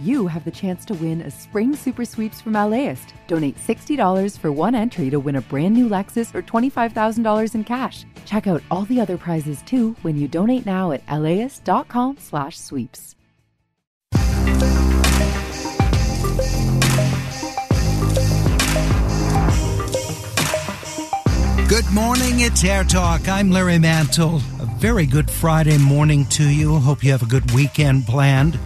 You have the chance to win a spring super sweeps from LAist. Donate $60 for one entry to win a brand new Lexus or $25,000 in cash. Check out all the other prizes too when you donate now at laist.com/sweeps. Good morning, it's Air Talk. I'm Larry Mantle. A very good Friday morning to you. Hope you have a good weekend planned.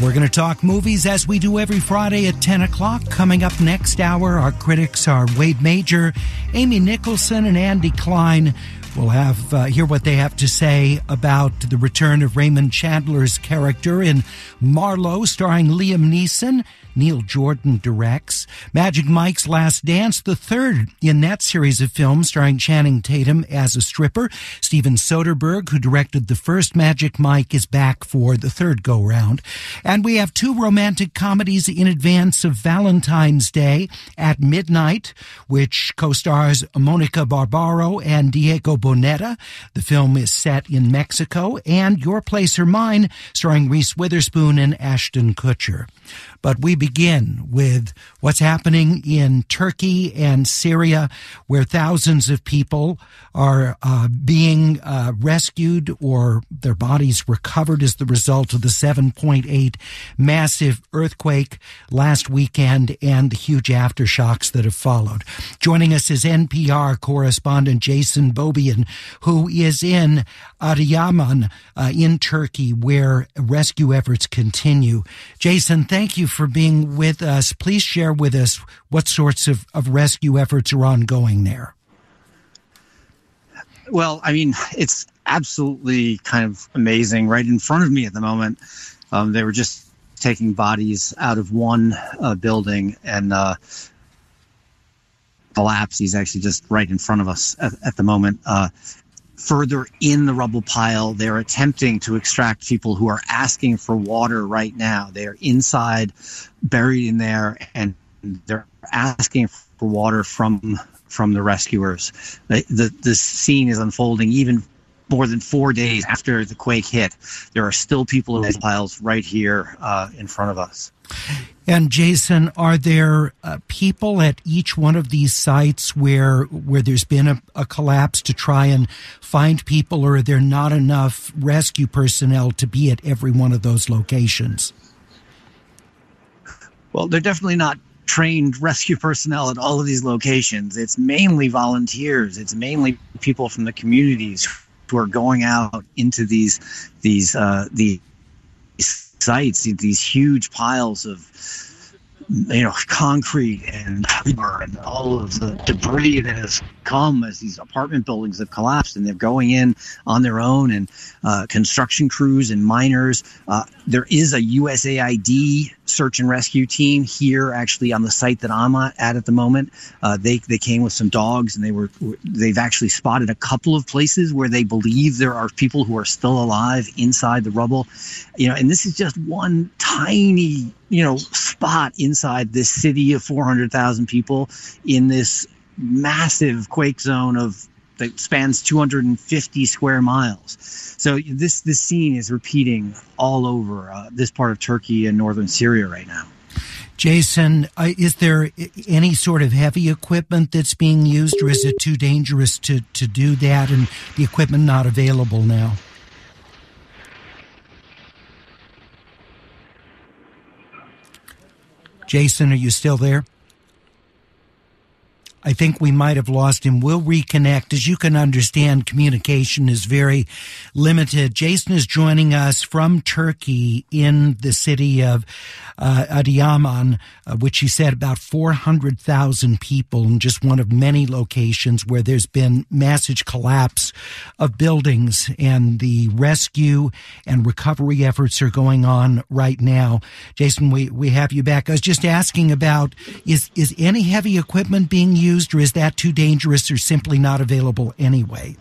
We're going to talk movies as we do every Friday at 10 o'clock. Coming up next hour, our critics are Wade Major, Amy Nicholson, and Andy Klein. We'll have uh, hear what they have to say about the return of Raymond Chandler's character in Marlowe, starring Liam Neeson. Neil Jordan directs. Magic Mike's Last Dance, the third in that series of films starring Channing Tatum as a stripper. Steven Soderbergh, who directed the first Magic Mike, is back for the third go round. And we have two romantic comedies in advance of Valentine's Day at midnight, which co-stars Monica Barbaro and Diego Boneta. The film is set in Mexico and Your Place or Mine, starring Reese Witherspoon and Ashton Kutcher. But we begin with what's happening in Turkey and Syria, where thousands of people are uh, being uh, rescued or their bodies recovered as the result of the 7.8 massive earthquake last weekend and the huge aftershocks that have followed. Joining us is NPR correspondent Jason Who is in Adıyaman uh, in Turkey, where rescue efforts continue. Jason, thank you for being with us. Please share with us what sorts of, of rescue efforts are ongoing there. Well, I mean, it's absolutely kind of amazing. Right in front of me at the moment, um, they were just taking bodies out of one uh, building and uh, collapse. He's actually just right in front of us at, at the moment. Uh, further in the rubble pile. They're attempting to extract people who are asking for water right now. They are inside, buried in there, and they're asking for water from from the rescuers. The, the, scene is unfolding even more than four days after the quake hit. There are still people in these piles right here uh, in front of us. And Jason, are there uh, people at each one of these sites where where there's been a, a, collapse to try and find people, or are there not enough rescue personnel to be at every one of those locations? Well, they're definitely not trained rescue personnel at all of these locations. It's mainly volunteers. It's mainly people from the communities who are going out into these these uh, these sites, these huge piles of you know concrete and and all of the debris that has come as these apartment buildings have collapsed and they're going in on their own and uh, construction crews and miners. Uh, there is a usaid search and rescue team here actually on the site that i'm at at the moment. Uh, they, they came with some dogs and they were they've actually spotted a couple of places where they believe there are people who are still alive inside the rubble. You know and this is just one tiny you know spot inside this city of 400,000 people in this massive quake zone of that spans 250 square miles. So this this scene is repeating all over uh, this part of Turkey and northern Syria right now. Jason, uh, is there any sort of heavy equipment that's being used, or is it too dangerous to, to do that and the equipment not available now? Jason, are you still there? I think we might have lost him. We'll reconnect. As you can understand, communication is very limited. Jason is joining us from Turkey in the city of uh, uh, which he said about 400,000 people in just one of many locations where there's been massive collapse of buildings and the rescue and recovery efforts are going on right now. Jason, we, we have you back. I was just asking about is, is any heavy equipment being used used, or is that too dangerous or simply not available anyway?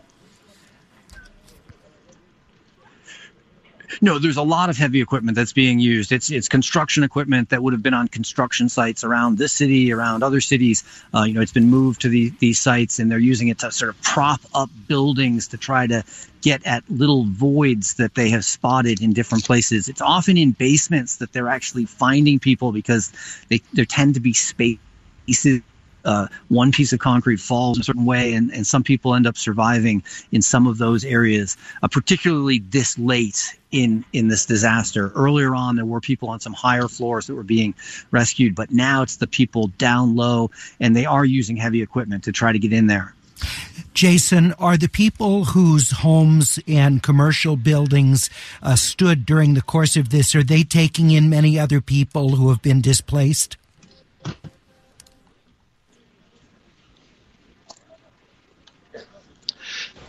No, there's a lot of heavy equipment that's being used. It's it's construction equipment that would have been on construction sites around this city, around other cities. Uh, you know, it's been moved to the, these sites, and they're using it to sort of prop up buildings to try to get at little voids that they have spotted in different places. It's often in basements that they're actually finding people because they there tend to be spaces uh, one piece of concrete falls a certain way, and, and some people end up surviving in some of those areas, uh, particularly this late in in this disaster. Earlier on, there were people on some higher floors that were being rescued, but now it's the people down low, and they are using heavy equipment to try to get in there. Jason, are the people whose homes and commercial buildings uh, stood during the course of this, are they taking in many other people who have been displaced?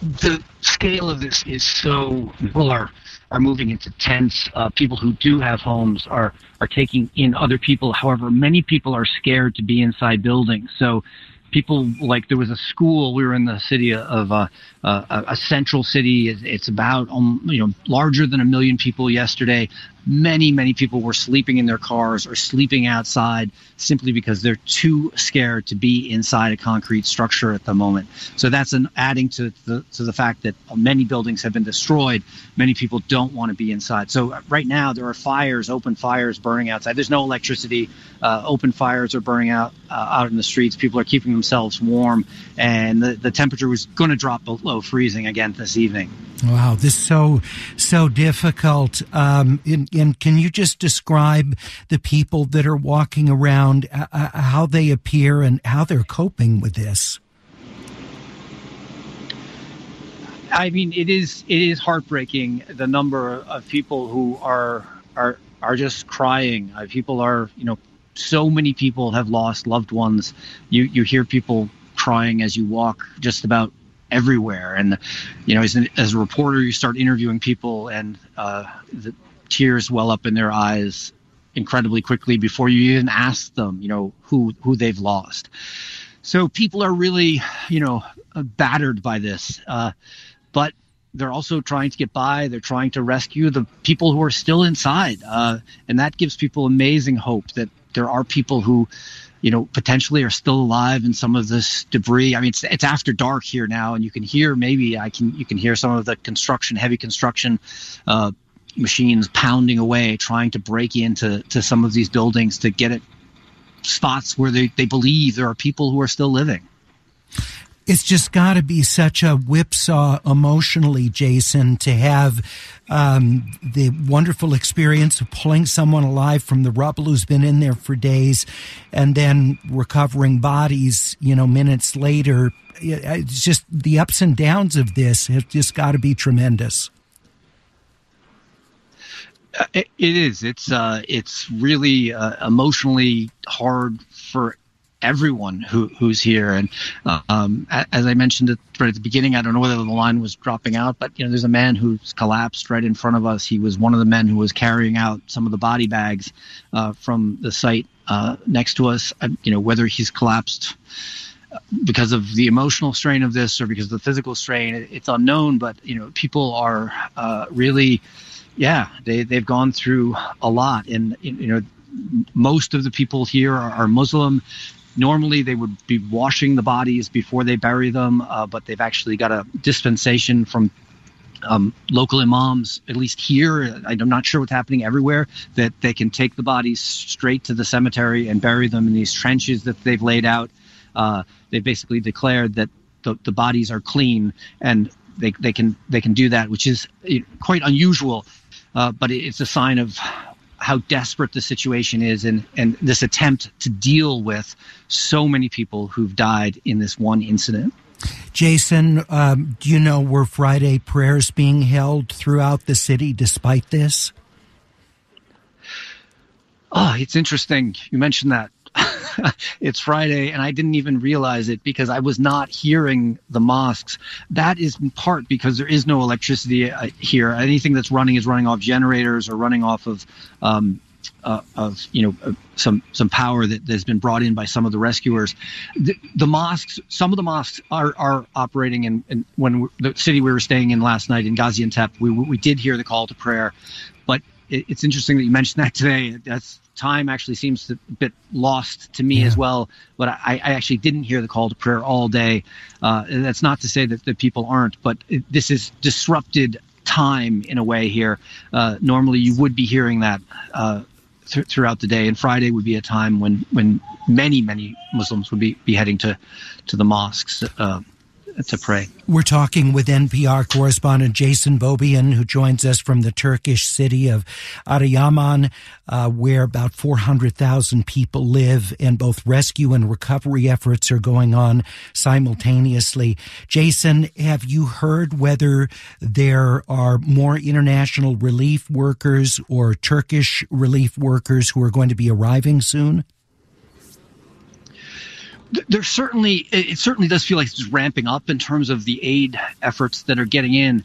The scale of this is so people are are moving into tents. Uh, people who do have homes are are taking in other people. However, many people are scared to be inside buildings. So people like there was a school. We were in the city of uh, uh, a central city. It's about um, you know larger than a million people yesterday many, many people were sleeping in their cars or sleeping outside simply because they're too scared to be inside a concrete structure at the moment. So that's an adding to the to the fact that many buildings have been destroyed. Many people don't want to be inside. So right now there are fires, open fires burning outside. There's no electricity. Uh, open fires are burning out uh, out in the streets. People are keeping themselves warm, and the, the temperature was going to drop below freezing again this evening. Wow, this is so so difficult. Um, in, and can you just describe the people that are walking around, uh, uh, how they appear, and how they're coping with this? I mean, it is it is heartbreaking the number of people who are are are just crying. Uh, people are, you know, so many people have lost loved ones. You you hear people crying as you walk just about everywhere. And you know, as, an, as a reporter, you start interviewing people, and uh, the tears well up in their eyes incredibly quickly before you even ask them, you know, who who they've lost. So people are really, you know, battered by this, uh, but they're also trying to get by. They're trying to rescue the people who are still inside, uh, and that gives people amazing hope that there are people who you know, potentially are still alive in some of this debris. I mean, it's, it's after dark here now, and you can hear maybe I can you can hear some of the construction, heavy construction uh, machines pounding away, trying to break into to some of these buildings to get at spots where they, they believe there are people who are still living it's just got to be such a whipsaw emotionally, Jason, to have um, the wonderful experience of pulling someone alive from the rubble who's been in there for days and then recovering bodies, you know, minutes later. It's just the ups and downs of this have just got to be tremendous. Uh, it, is. It's uh, it's really uh, emotionally hard for everyone who who's here. And uh, um, as I mentioned it right at the beginning, I don't know whether the line was dropping out, but you know, there's a man who's collapsed right in front of us. He was one of the men who was carrying out some of the body bags uh, from the site uh, next to us. you know, whether he's collapsed because of the emotional strain of this or because of the physical strain, it's unknown. But you know, people are uh, really, yeah, they they've gone through a lot, and you know most of the people here are Muslim. Normally, they would be washing the bodies before they bury them, uh, but they've actually got a dispensation from um, local imams, at least here, I'm not sure what's happening everywhere, that they can take the bodies straight to the cemetery and bury them in these trenches that they've laid out. Uh, they basically declared that the, the bodies are clean and they, they can they can do that, which is quite unusual, uh, but it's a sign of how desperate the situation is and, and this attempt to deal with so many people who've died in this one incident. Jason, um, do you know were Friday prayers being held throughout the city despite this? Oh, it's interesting. You mentioned that. it's Friday, and I didn't even realize it because I was not hearing the mosques. That is in part because there is no electricity uh, here. Anything that's running is running off generators or running off of um, uh, of you know uh, some some power that has been brought in by some of the rescuers. The, the mosques, some of the mosques are are operating, and in, in, when the city we were staying in last night in Gaziantep, we we did hear the call to prayer, but it, it's interesting that you mentioned that today. That's time actually seems a bit lost to me yeah. as well. But I, I, actually didn't hear the call to prayer all day. Uh, that's not to say that, the people aren't, but it, this is disrupted time in a way here. Uh, normally, you would be hearing that uh, th- throughout the day, and Friday would be a time when when many many Muslims would be, be heading to to the mosques. Uh, to pray. We're talking with NPR correspondent Jason Beaubien, who joins us from the Turkish city of Adıyaman, uh, where about 400,000 people live, and both rescue and recovery efforts are going on simultaneously. Jason, have you heard whether there are more international relief workers or Turkish relief workers who are going to be arriving soon? There's certainly it certainly does feel like it's ramping up in terms of the aid efforts that are getting in.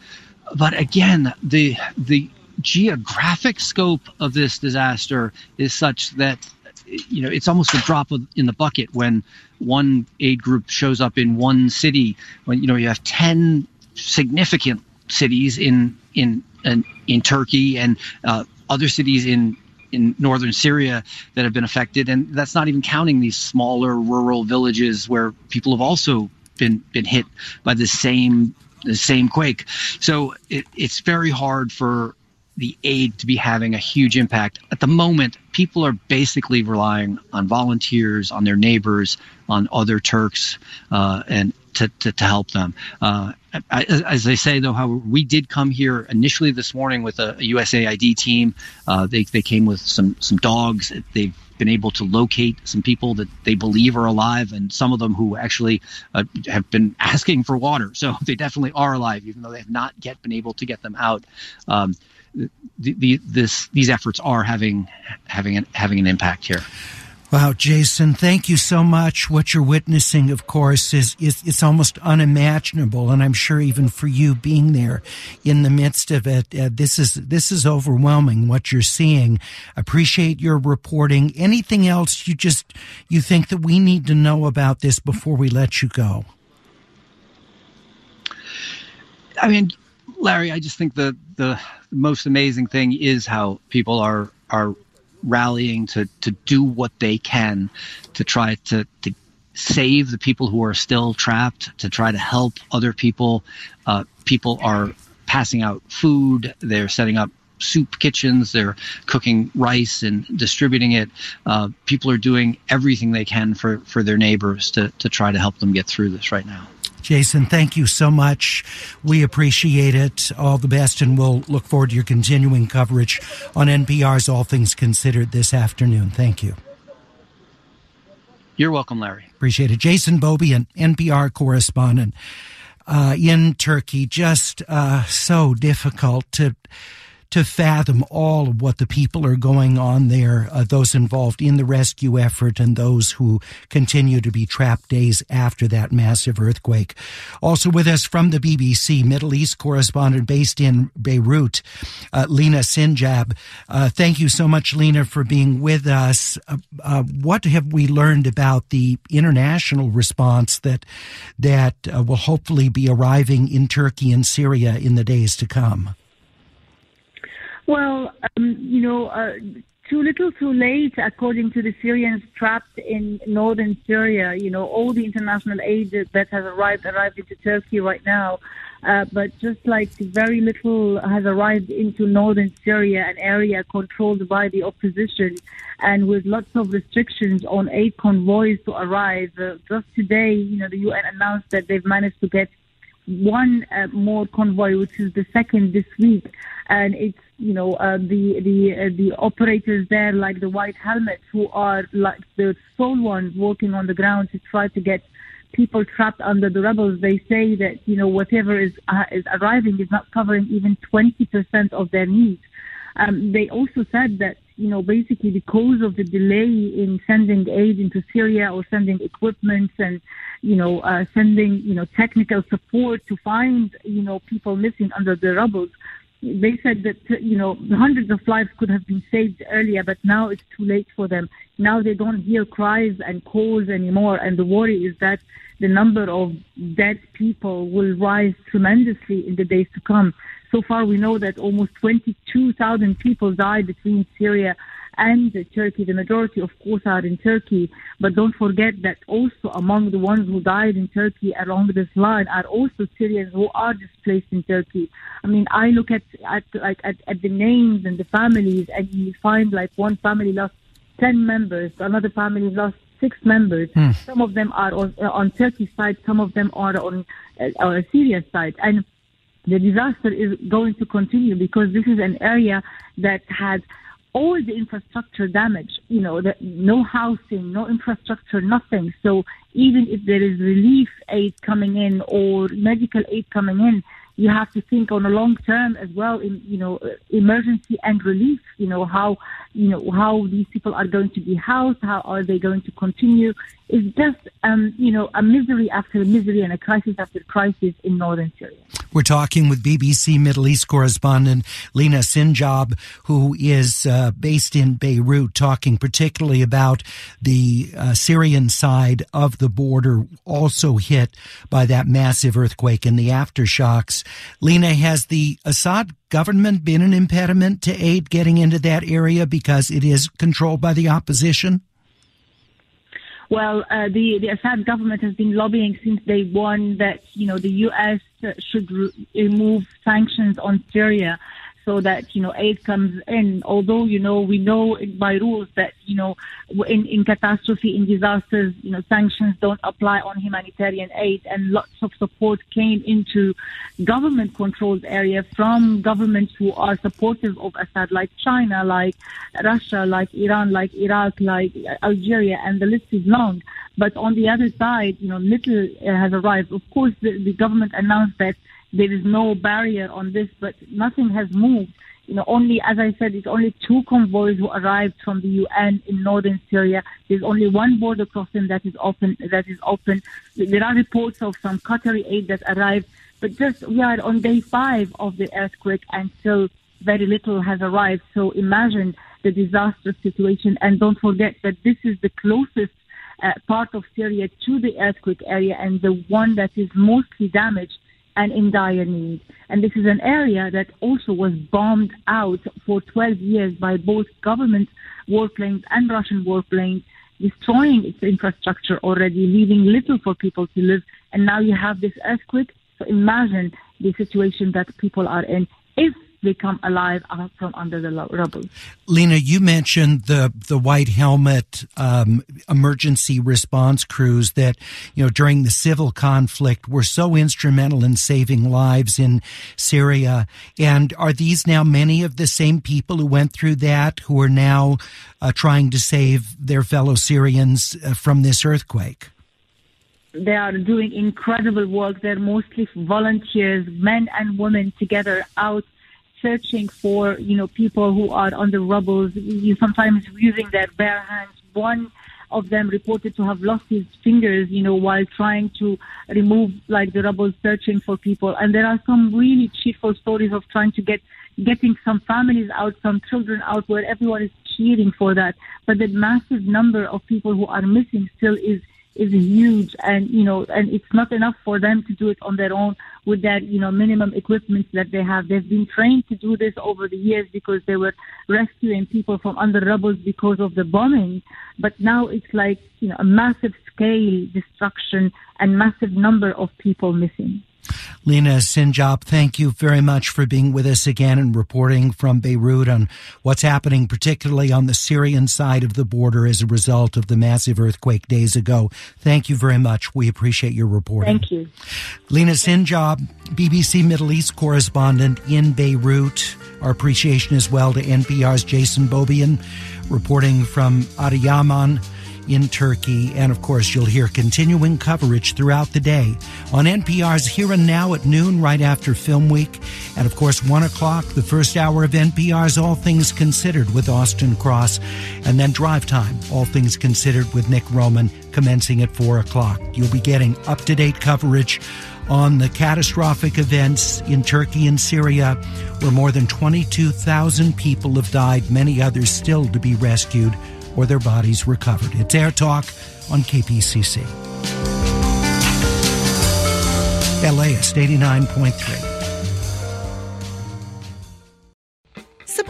But again the the geographic scope of this disaster is such that you know it's almost a drop in the bucket when one aid group shows up in one city. When you know you have 10 significant cities in in in, in Turkey and uh, other cities in in northern Syria that have been affected, and that's not even counting these smaller rural villages where people have also been been hit by the same the same quake. So it, it's very hard for the aid to be having a huge impact. At the moment, people are basically relying on volunteers, on their neighbors, on other Turks, uh, and to, to, to, help them. Uh, I, as I say, though, how we did come here initially this morning with a, a USAID team. Uh, they, they came with some some dogs. They've been able to locate some people that they believe are alive, and some of them who actually uh, have been asking for water. So they definitely are alive, even though they have not yet been able to get them out. Um, the, the, this, these efforts are having having an, having an impact here. Wow, Jason, thank you so much. What you're witnessing, of course, is, is it's almost unimaginable, and I'm sure even for you being there in the midst of it, uh, this is this is overwhelming. What you're seeing. Appreciate your reporting. Anything else you just you think that we need to know about this before we let you go? I mean, Larry, I just think the the most amazing thing is how people are are rallying to to do what they can to try to to save the people who are still trapped, to try to help other people. Uh, people are passing out food. They're setting up soup kitchens. They're cooking rice and distributing it. Uh, people are doing everything they can for, for their neighbors to, to try to help them get through this right now. Jason, thank you so much. We appreciate it. All the best, and we'll look forward to your continuing coverage on NPR's All Things Considered this afternoon. Thank you. You're welcome, Larry. Appreciate it. Jason Beaubien, an NPR correspondent uh, in Turkey. Just uh, so difficult to to fathom all of what the people are going on there, uh, those involved in the rescue effort and those who continue to be trapped days after that massive earthquake. Also with us from the BBC, Middle East correspondent based in Beirut, uh, Lina Sinjab. Uh, thank you so much, Lina, for being with us. Uh, uh, what have we learned about the international response that that uh, will hopefully be arriving in Turkey and Syria in the days to come? Well, um, you know, uh, too little, too late, according to the Syrians trapped in northern Syria. You know, all the international aid that has arrived arrived into Turkey right now. Uh, but just like very little has arrived into northern Syria, an area controlled by the opposition, and with lots of restrictions on aid convoys to arrive. Uh, just today, you know, the UN announced that they've managed to get one uh, more convoy, which is the second this week, and it's you know, uh, the the uh, the operators there, like the white helmets, who are like the sole ones working on the ground to try to get people trapped under the rubble. They say that you know whatever is uh, is arriving is not covering even 20% of their needs. Um, they also said that you know basically because of the delay in sending aid into Syria or sending equipment and you know uh, sending you know technical support to find you know people missing under the rubble they said that you know hundreds of lives could have been saved earlier, but now it's too late for them. Now they don't hear cries and calls anymore, and the worry is that the number of dead people will rise tremendously in the days to come. So far, we know that almost 22,000 people died between Syria and Turkey. The majority, of course, are in Turkey. But don't forget that also among the ones who died in Turkey along this line are also Syrians who are displaced in Turkey. I mean, I look at, at like at, at the names and the families, and you find like one family lost 10 members, another family lost six members. Mm. Some of them are on, on Turkey's side, some of them are on, uh, on Syria's side. And the disaster is going to continue because this is an area that has all the infrastructure damage, you know, the, no housing, no infrastructure, nothing. So even if there is relief aid coming in or medical aid coming in, you have to think on a long term as well in you know emergency and relief you know how you know how these people are going to be housed how are they going to continue it's just um, you know a misery after a misery and a crisis after crisis in northern syria we're talking with BBC Middle East correspondent Lina Sinjab, who is uh, based in Beirut, talking particularly about the uh, Syrian side of the border, also hit by that massive earthquake and the aftershocks. Lina, has the Assad government been an impediment to aid getting into that area because it is controlled by the opposition? Well, uh, the the Assad government has been lobbying since day one that you know the U.S. should re- remove sanctions on Syria so that you know aid comes in. Although you know we know by rules that you know in in catastrophe in disasters you know sanctions don't apply on humanitarian aid, and lots of support came into government controlled area from governments who are supportive of Assad, like China, like Russia, like Iran, like Iraq, like Algeria, and the list is long. But on the other side, you know, little uh, has arrived. Of course, the, the government announced that there is no barrier on this, but nothing has moved. You know, only, as I said, it's only two convoys who arrived from the UN in northern Syria. There's only one border crossing that is open. That is open. There are reports of some Qatari aid that arrived, but just we are on day five of the earthquake, and still very little has arrived. So imagine the disastrous situation, and don't forget that this is the closest uh, part of Syria to the earthquake area, and the one that is mostly damaged and in dire need. And this is an area that also was bombed out for 12 years by both government warplanes and Russian warplanes, destroying its infrastructure already, leaving little for people to live. And now you have this earthquake. So imagine the situation that people are in if they come alive from under the rubble. Lina, you mentioned the the white helmet um, emergency response crews that you know during the civil conflict were so instrumental in saving lives in Syria. And are these now many of the same people who went through that who are now uh, trying to save their fellow Syrians uh, from this earthquake? They are doing incredible work. They're mostly volunteers, men and women together out searching for, you know, people who are on the rubble, you sometimes using their bare hands. One of them reported to have lost his fingers, you know, while trying to remove like the rubble, searching for people. And there are some really cheerful stories of trying to get getting some families out, some children out, where everyone is cheering for that. But the massive number of people who are missing still is is huge and you know and it's not enough for them to do it on their own with that you know minimum equipment that they have. They've been trained to do this over the years because they were rescuing people from under rubble because of the bombing. But now it's like you know a massive scale destruction and massive number of people missing Lina Sinjab, thank you very much for being with us again and reporting from Beirut on what's happening, particularly on the Syrian side of the border as a result of the massive earthquake days ago. Thank you very much. We appreciate your reporting. Thank you. Lina Sinjab, BBC Middle East correspondent in Beirut. Our appreciation as well to NPR's Jason Beaubien, reporting from Adıyaman in Turkey. And of course, you'll hear continuing coverage throughout the day on NPR's Here and Now at noon, right after Film Week. And of course, 1 o'clock, the first hour of NPR's All Things Considered with Austin Cross. And then Drive Time, All Things Considered with Nick Roman, commencing at 4 o'clock. You'll be getting up to date coverage on the catastrophic events in Turkey and Syria, where more than 22,000 people have died, many others still to be rescued or their bodies recovered. It's Air Talk on KPCC. LAist 89.3.